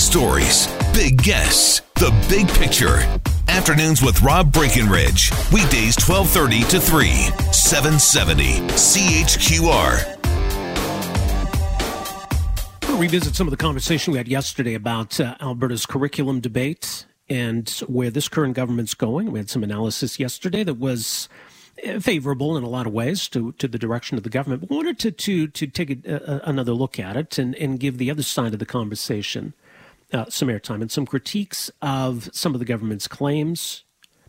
stories, big guests, the big picture. Afternoons with Rob Breckenridge. Weekdays 1230 to 3, 770 CHQR. Revisit some of the conversation we had yesterday about uh, Alberta's curriculum debate and where this current government's going. We had some analysis yesterday that was uh, favorable in a lot of ways to, to the direction of the government, but wanted to, to, to take a, a, another look at it and, and give the other side of the conversation uh, some airtime and some critiques of some of the government's claims,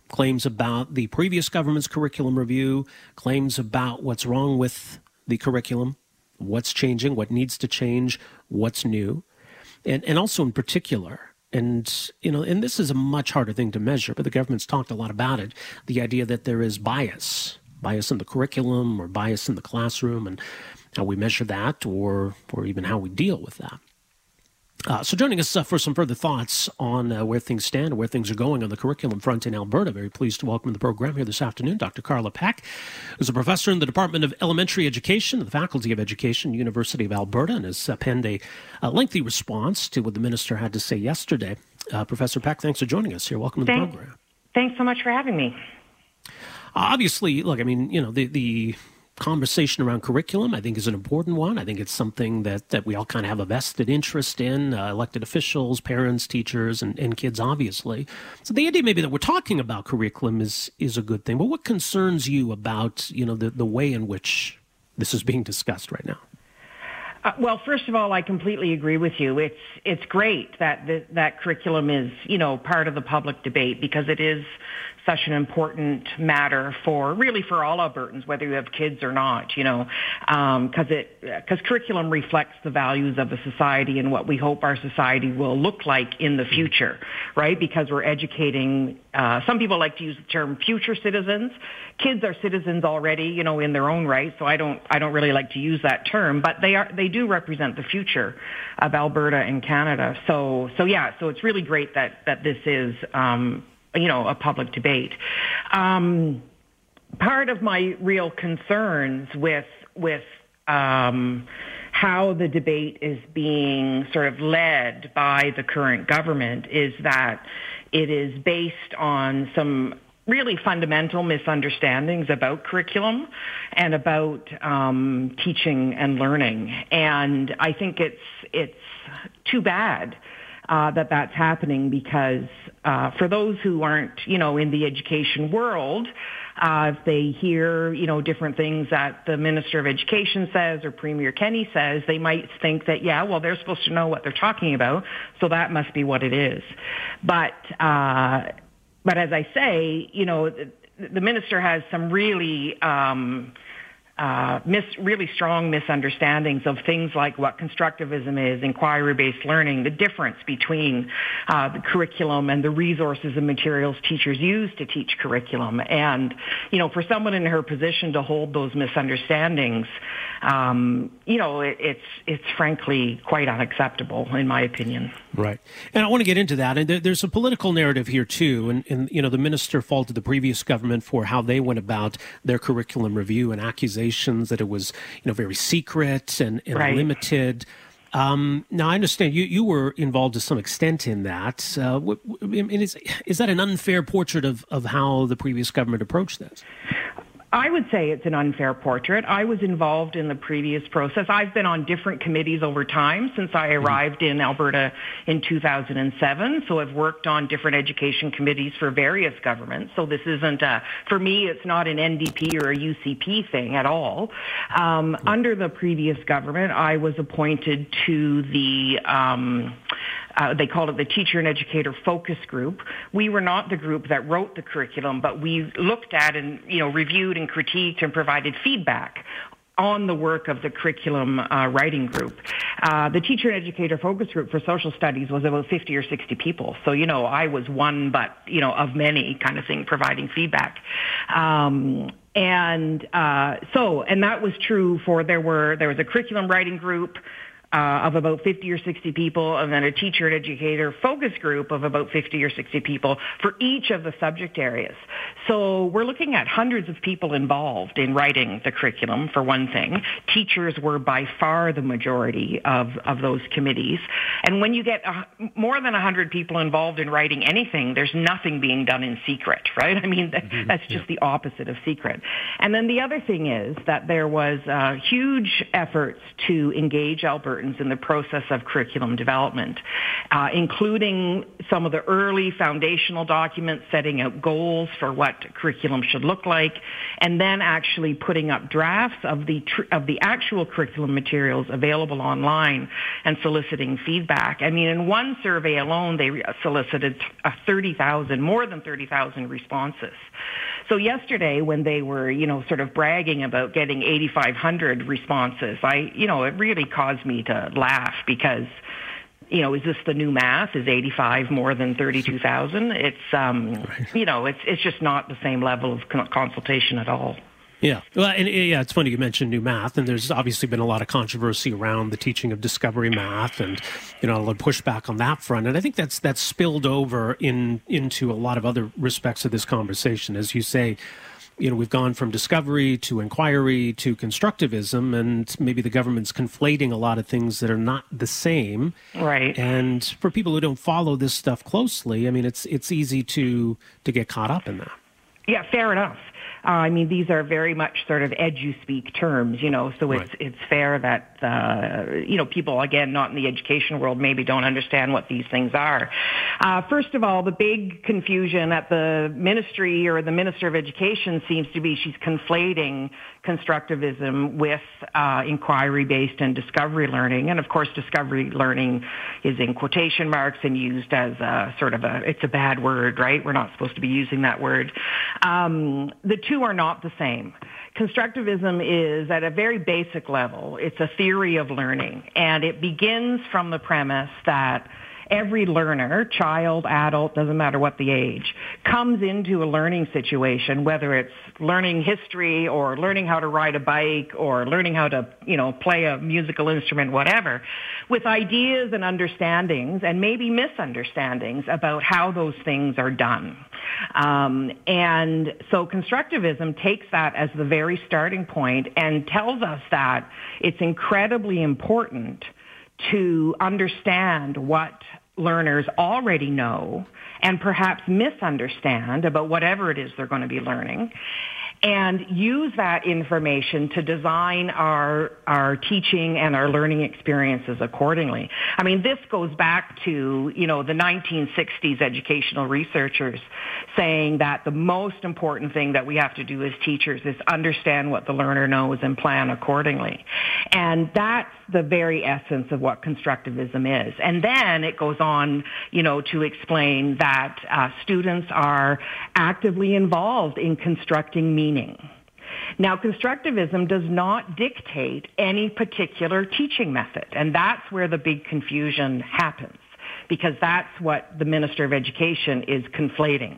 claims about the previous government's curriculum review, claims about what's wrong with the curriculum, what's changing, what needs to change, what's new, and, and also in particular, and you know, and this is a much harder thing to measure, but the government's talked a lot about it. The idea that there is bias, bias in the curriculum or bias in the classroom, and how we measure that, or or even how we deal with that. Uh, so, joining us uh, for some further thoughts on uh, where things stand and where things are going on the curriculum front in Alberta, very pleased to welcome to the program here this afternoon Dr. Carla Peck, who's a professor in the Department of Elementary Education the Faculty of Education, University of Alberta, and has uh, penned a, a, lengthy response to what the minister had to say yesterday. Uh, professor Peck, thanks for joining us here. Welcome to the program. Thanks so much for having me. obviously, look, I mean, you know, the, the conversation around curriculum, I think, is an important one. I think it's something that, that we all kind of have a vested interest in uh, elected officials, parents, teachers, and, and kids, obviously. So the idea maybe that we're talking about curriculum is, is a good thing. But what concerns you about you know, the, the way in which this is being discussed right now? Uh, well, first of all, I completely agree with you. It's it's great that the, that curriculum is you know part of the public debate because it is such an important matter for really for all Albertans, whether you have kids or not, you know, because um, it because curriculum reflects the values of a society and what we hope our society will look like in the future, right? Because we're educating. Uh, some people like to use the term future citizens. Kids are citizens already, you know, in their own right. So I don't I don't really like to use that term, but they are they do represent the future of Alberta and Canada. So so yeah, so it's really great that that this is. Um, you know, a public debate. Um, part of my real concerns with with um, how the debate is being sort of led by the current government is that it is based on some really fundamental misunderstandings about curriculum and about um, teaching and learning. And I think it's it's too bad uh, that that's happening because uh, for those who aren't, you know, in the education world, uh, if they hear, you know, different things that the Minister of Education says or Premier Kenney says, they might think that, yeah, well, they're supposed to know what they're talking about, so that must be what it is. But, uh, but as I say, you know, the, the minister has some really, um, uh, mis- really strong misunderstandings of things like what constructivism is, inquiry-based learning, the difference between uh, the curriculum and the resources and materials teachers use to teach curriculum. And, you know, for someone in her position to hold those misunderstandings, um, you know, it, it's it's frankly quite unacceptable, in my opinion. Right, and I want to get into that. And there's a political narrative here too. And, and you know, the minister faulted the previous government for how they went about their curriculum review and that it was, you know, very secret and, and right. limited. Um, now, I understand you, you were involved to some extent in that. Uh, is, is that an unfair portrait of, of how the previous government approached this? I would say it's an unfair portrait. I was involved in the previous process. I've been on different committees over time since I mm-hmm. arrived in Alberta in 2007. So I've worked on different education committees for various governments. So this isn't a, for me, it's not an NDP or a UCP thing at all. Um, under the previous government, I was appointed to the um, uh, they called it the Teacher and Educator Focus Group. We were not the group that wrote the curriculum, but we looked at and you know reviewed and critiqued and provided feedback on the work of the curriculum uh, writing group. Uh, the teacher and educator focus group for social studies was about 50 or 60 people. So, you know, I was one, but, you know, of many kind of thing providing feedback. Um, and uh, so, and that was true for there were there was a curriculum writing group, uh, of about 50 or 60 people, and then a teacher and educator focus group of about 50 or 60 people for each of the subject areas. So we're looking at hundreds of people involved in writing the curriculum, for one thing. Teachers were by far the majority of, of those committees. And when you get more than 100 people involved in writing anything, there's nothing being done in secret, right? I mean, that, mm-hmm. that's just yeah. the opposite of secret. And then the other thing is that there was uh, huge efforts to engage Albertans in the process of curriculum development, uh, including some of the early foundational documents setting out goals for what curriculum should look like, and then actually putting up drafts of the tr- of the actual curriculum materials available online and soliciting feedback. I mean, in one survey alone, they solicited uh, 30,000, more than 30,000 responses. So yesterday, when they were, you know, sort of bragging about getting 8,500 responses, I, you know, it really caused me to laugh because you know, is this the new math? Is 85 more than 32,000? It's, um, right. you know, it's it's just not the same level of consultation at all. Yeah, well, and yeah, it's funny you mentioned new math, and there's obviously been a lot of controversy around the teaching of discovery math, and you know, a lot of pushback on that front. And I think that's that's spilled over in into a lot of other respects of this conversation, as you say. You know, we've gone from discovery to inquiry to constructivism, and maybe the government's conflating a lot of things that are not the same. Right. And for people who don't follow this stuff closely, I mean, it's it's easy to to get caught up in that. Yeah, fair enough. Uh, I mean, these are very much sort of edu-speak terms, you know, so it's, right. it's fair that, uh, you know, people, again, not in the education world, maybe don't understand what these things are. Uh, first of all, the big confusion at the ministry or the Minister of Education seems to be she's conflating constructivism with uh, inquiry-based and discovery learning. And of course, discovery learning is in quotation marks and used as a sort of a, it's a bad word, right? We're not supposed to be using that word. Um, the two are not the same. Constructivism is at a very basic level. It's a theory of learning and it begins from the premise that every learner, child, adult, doesn't matter what the age, comes into a learning situation, whether it's learning history or learning how to ride a bike or learning how to, you know, play a musical instrument, whatever, with ideas and understandings and maybe misunderstandings about how those things are done. Um, and so constructivism takes that as the very starting point and tells us that it's incredibly important to understand what learners already know and perhaps misunderstand about whatever it is they're going to be learning and use that information to design our our teaching and our learning experiences accordingly. I mean, this goes back to, you know, the 1960s educational researchers saying that the most important thing that we have to do as teachers is understand what the learner knows and plan accordingly. And that's the very essence of what constructivism is. And then it goes on, you know, to explain that uh, students are actively involved in constructing meaning. Now, constructivism does not dictate any particular teaching method, and that's where the big confusion happens, because that's what the Minister of Education is conflating.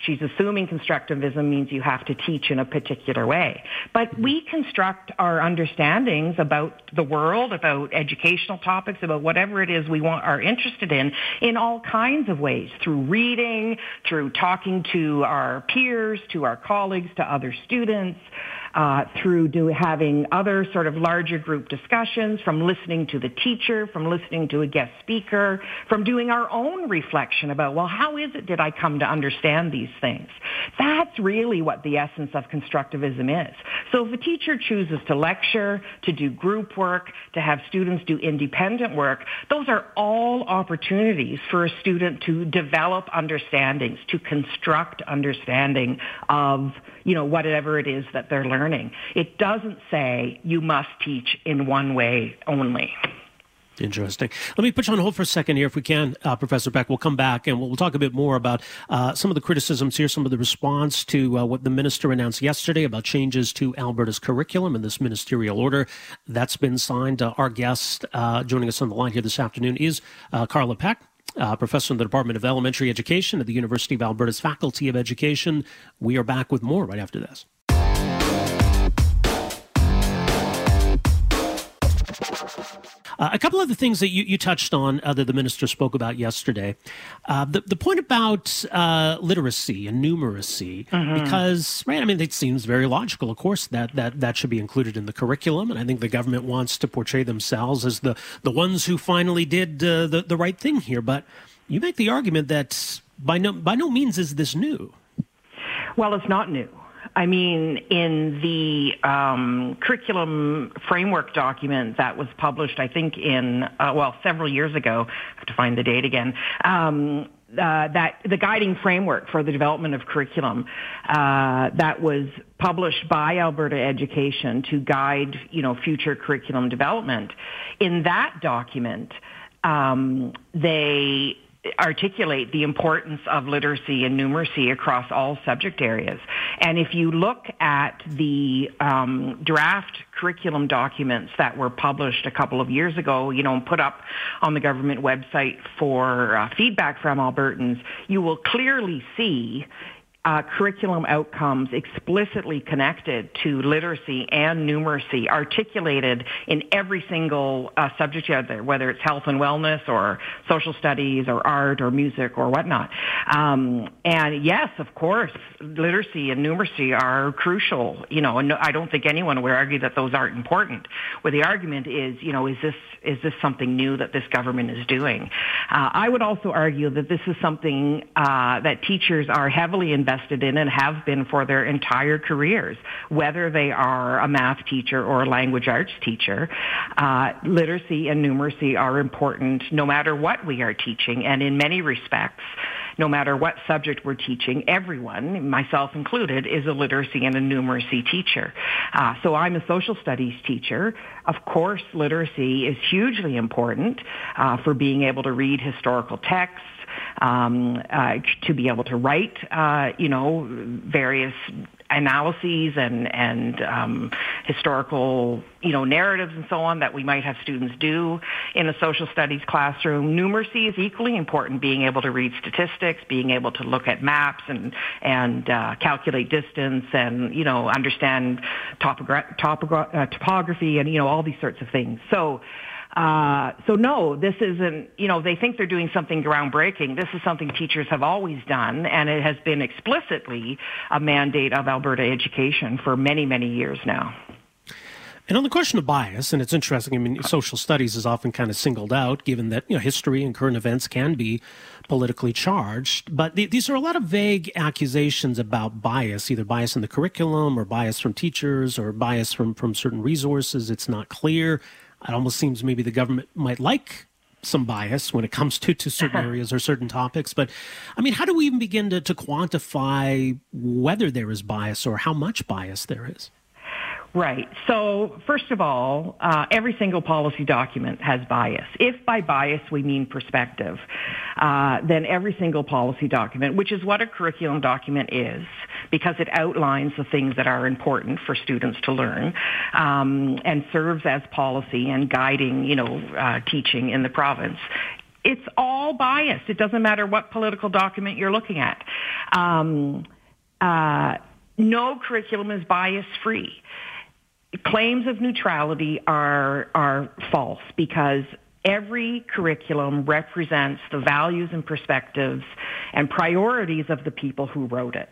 She's assuming constructivism means you have to teach in a particular way. But mm-hmm. we construct our understandings about the world, about educational topics, about whatever it is we want, are interested in, in all kinds of ways, through reading, through talking to our peers, to our colleagues, to other students, uh, through do, having other sort of larger group discussions, from listening to the teacher, from listening to a guest speaker, from doing our own reflection about, well, how is it did I come to understand these things? That's really what the essence of constructivism is. So if a teacher chooses to lecture, to do group work, to have students do independent work, those are all opportunities for a student to develop understandings, to construct understanding of, you know, whatever it is that they're learning learning. It doesn't say you must teach in one way only. Interesting. Let me put you on hold for a second here, if we can, uh, Professor Peck. We'll come back and we'll, talk a bit more about uh, some of the criticisms here, some of the response to uh, what the minister announced yesterday about changes to Alberta's curriculum and this ministerial order that's been signed. Uh, our guest uh, joining us on the line here this afternoon is uh, Carla Peck. professor in the Department of Elementary Education at the University of Alberta's Faculty of Education. We are back with more right after this. Uh, a couple of the things that you, you touched on uh, that the minister spoke about yesterday. Uh, the, the point about uh, literacy and numeracy, mm-hmm. because, right, I mean, it seems very logical, of course, that, that that should be included in the curriculum. And I think the government wants to portray themselves as the, the ones who finally did uh, the, the right thing here. But you make the argument that by no, by no means is this new. Well, it's not new. I mean, in the um, curriculum framework document that was published, I think in uh, well several years ago. I have to find the date again. Um, uh, that the guiding framework for the development of curriculum uh, that was published by Alberta Education to guide, you know, future curriculum development. In that document, um, they articulate the importance of literacy and numeracy across all subject areas. And if you look at the um, draft curriculum documents that were published a couple of years ago, you know, and put up on the government website for uh, feedback from Albertans, you will clearly see uh, curriculum outcomes explicitly connected to literacy and numeracy articulated in every single uh, subject out there, whether it's health and wellness or social studies or art or music or whatnot. Um, and yes, of course, literacy and numeracy are crucial, you know, and I don't think anyone would argue that those aren't important. Where the argument is, you know, is this, is this something new that this government is doing? Uh, I would also argue that this is something uh, that teachers are heavily invested invested in and have been for their entire careers, whether they are a math teacher or a language arts teacher. Uh, literacy and numeracy are important no matter what we are teaching, and in many respects, no matter what subject we're teaching, everyone, myself included, is a literacy and a numeracy teacher. Uh, so I'm a social studies teacher. Of course, literacy is hugely important uh, for being able to read historical texts, um, uh, to be able to write, uh, you know, various analyses and and um, historical you know narratives and so on that we might have students do in a social studies classroom. Numeracy is equally important. Being able to read statistics, being able to look at maps and and uh, calculate distance, and you know understand topogra- topogra- uh, topography and you know all these sorts of things. So. Uh, so no, this isn't, you know, they think they're doing something groundbreaking. This is something teachers have always done, and it has been explicitly a mandate of Alberta education for many, many years now. And on the question of bias, and it's interesting, I mean, social studies is often kind of singled out, given that, you know, history and current events can be politically charged. But th- these are a lot of vague accusations about bias, either bias in the curriculum or bias from teachers or bias from, from certain resources. It's not clear. It almost seems maybe the government might like some bias when it comes to, to certain uh-huh. areas or certain topics. But I mean, how do we even begin to, to quantify whether there is bias or how much bias there is? Right. So first of all, uh, every single policy document has bias. If by bias we mean perspective, uh, then every single policy document, which is what a curriculum document is, because it outlines the things that are important for students to learn, um, and serves as policy and guiding, you know, uh, teaching in the province. It's all biased. It doesn't matter what political document you're looking at. Um, uh, no curriculum is bias free claims of neutrality are are false because every curriculum represents the values and perspectives and priorities of the people who wrote it.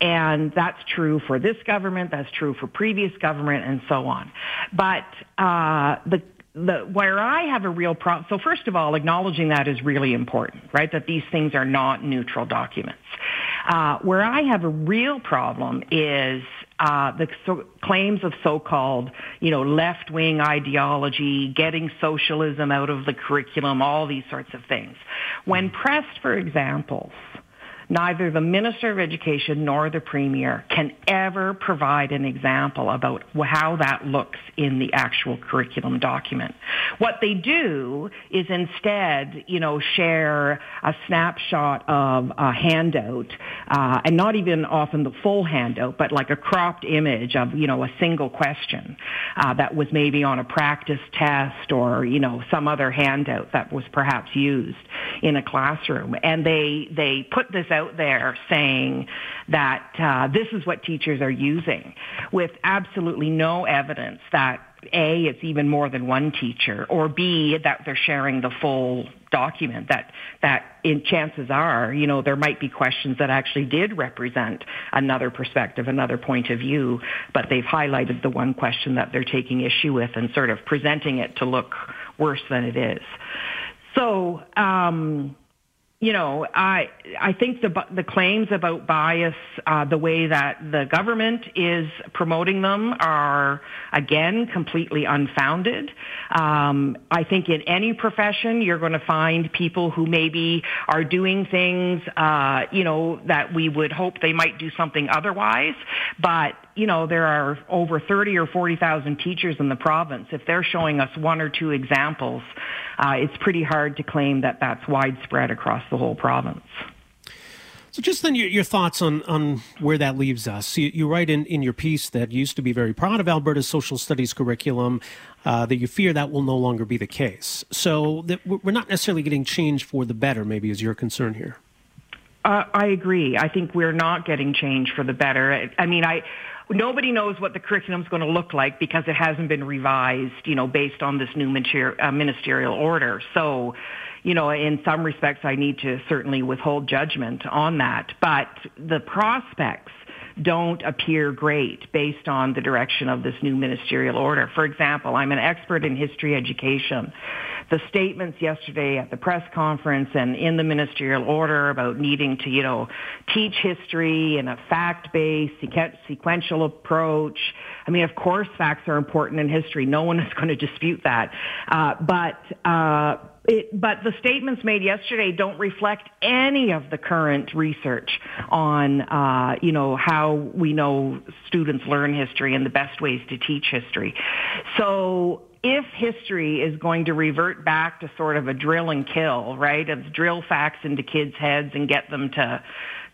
And that's true for this government, that's true for previous government, and so on. But uh, the the, where I have a real problem, so first of all, acknowledging that is really important, right? That these things are not neutral documents. Uh, where I have a real problem is uh, the so- claims of so-called, you know, left-wing ideology, getting socialism out of the curriculum, all these sorts of things. When pressed for examples, neither the Minister of Education nor the Premier can ever provide an example about how that looks in the actual curriculum document. What they do is instead, you know, share a snapshot of a handout, uh, and not even often the full handout, but like a cropped image of, you know, a single question uh, that was maybe on a practice test or, you know, some other handout that was perhaps used in a classroom. And they, they put this out out there saying that uh, this is what teachers are using with absolutely no evidence that A, it's even more than one teacher, or B, that they're sharing the full document that that in chances are you know there might be questions that actually did represent another perspective another point of view but they've highlighted the one question that they're taking issue with and sort of presenting it to look worse than it is. So um you know, I I think the the claims about bias, uh, the way that the government is promoting them, are again completely unfounded. Um, I think in any profession, you're going to find people who maybe are doing things, uh, you know, that we would hope they might do something otherwise, but you know, there are over 30 or 40,000 teachers in the province. If they're showing us one or two examples, uh, it's pretty hard to claim that that's widespread across the whole province. So, just then, your, your thoughts on, on where that leaves us. You, you, write in, in your piece that you used to be very proud of Alberta's social studies curriculum, uh, that you fear that will no longer be the case. So, that we're not necessarily getting change for the better, maybe, is your concern here. Uh, I agree. I think we're not getting change for the better. I, I mean, I nobody knows what the curriculum is going to look like because it hasn't been revised, you know, based on this new uh, ministerial order. So, you know, in some respects, I need to certainly withhold judgment on that. But the prospects don't appear great based on the direction of this new ministerial order. For example, I'm an expert in history education the statements yesterday at the press conference and in the ministerial order about needing to, you know, teach history in a fact-based, sequential approach. I mean, of course, facts are important in history. No one is going to dispute that. Uh, but uh, it, but the statements made yesterday don't reflect any of the current research on, uh, you know, how we know students learn history and the best ways to teach history. So if history is going to revert back to sort of a drill and kill, right, of drill facts into kids' heads and get them to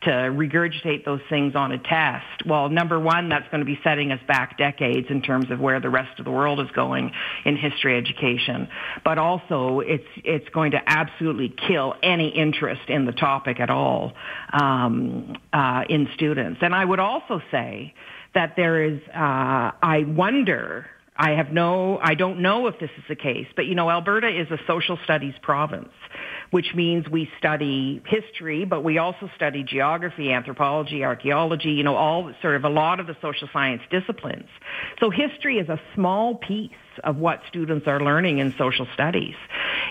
to regurgitate those things on a test. Well, number one, that's going to be setting us back decades in terms of where the rest of the world is going in history education. But also, it's it's going to absolutely kill any interest in the topic at all um, uh, in students. And I would also say that there is, uh, I wonder I have no, I don't know if this is the case, but you know, Alberta is a social studies province, which means we study history, but we also study geography, anthropology, archaeology, you know, all sort of a lot of the social science disciplines. So history is a small piece of what students are learning in social studies.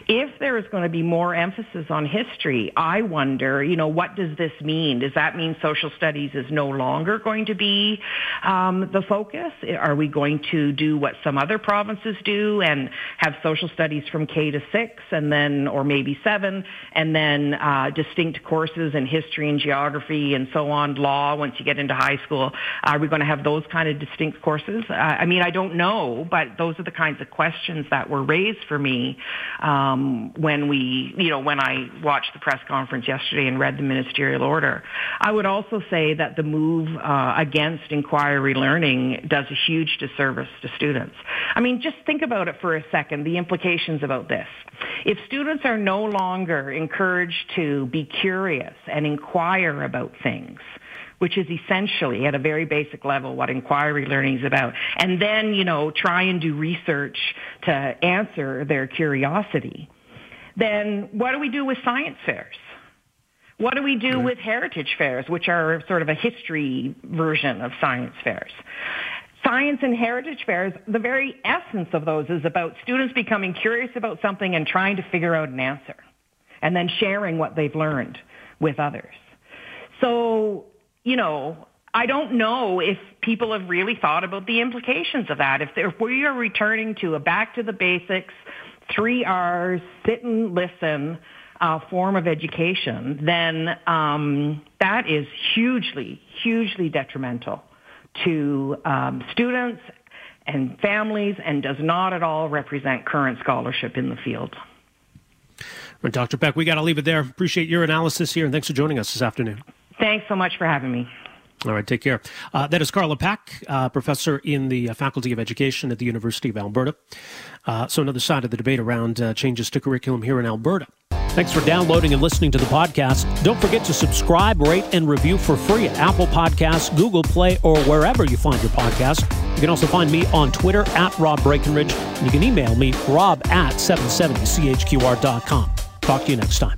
If there is going to be more emphasis on history, I wonder, you know, what does this mean? Does that mean social studies is no longer going to be um, the focus? Are we going to do what some other provinces do and have social studies from K to six and then, or maybe seven, and then uh, distinct courses in history and geography and so on, law once you get into high school? Are we going to have those kind of distinct courses? Uh, I mean, I don't know, but those are the kinds of questions that were raised for me um, when we, you know, when I watched the press conference yesterday and read the ministerial order. I would also say that the move uh, against inquiry learning does a huge disservice to students. I mean, just think about it for a second, the implications about this. If students are no longer encouraged to be curious and inquire about things, which is essentially at a very basic level what inquiry learning is about. And then, you know, try and do research to answer their curiosity. Then what do we do with science fairs? What do we do with heritage fairs, which are sort of a history version of science fairs? Science and heritage fairs, the very essence of those is about students becoming curious about something and trying to figure out an answer and then sharing what they've learned with others. So you know, I don't know if people have really thought about the implications of that. If, if we are returning to a back to the basics, three R's, sit and listen uh, form of education, then um, that is hugely, hugely detrimental to um, students and families and does not at all represent current scholarship in the field. Dr. Peck, we got to leave it there. Appreciate your analysis here, and thanks for joining us this afternoon. Thanks so much for having me. All right, take care. Uh, that is Carla Peck, uh, professor in the uh, Faculty of Education at the University of Alberta. Uh, so, another side of the debate around uh, changes to curriculum here in Alberta. Thanks for downloading and listening to the podcast. Don't forget to subscribe, rate, and review for free at Apple Podcasts, Google Play, or wherever you find your podcast. You can also find me on Twitter at Rob Breckenridge. You can email me, rob at 770chqr.com. Talk to you next time.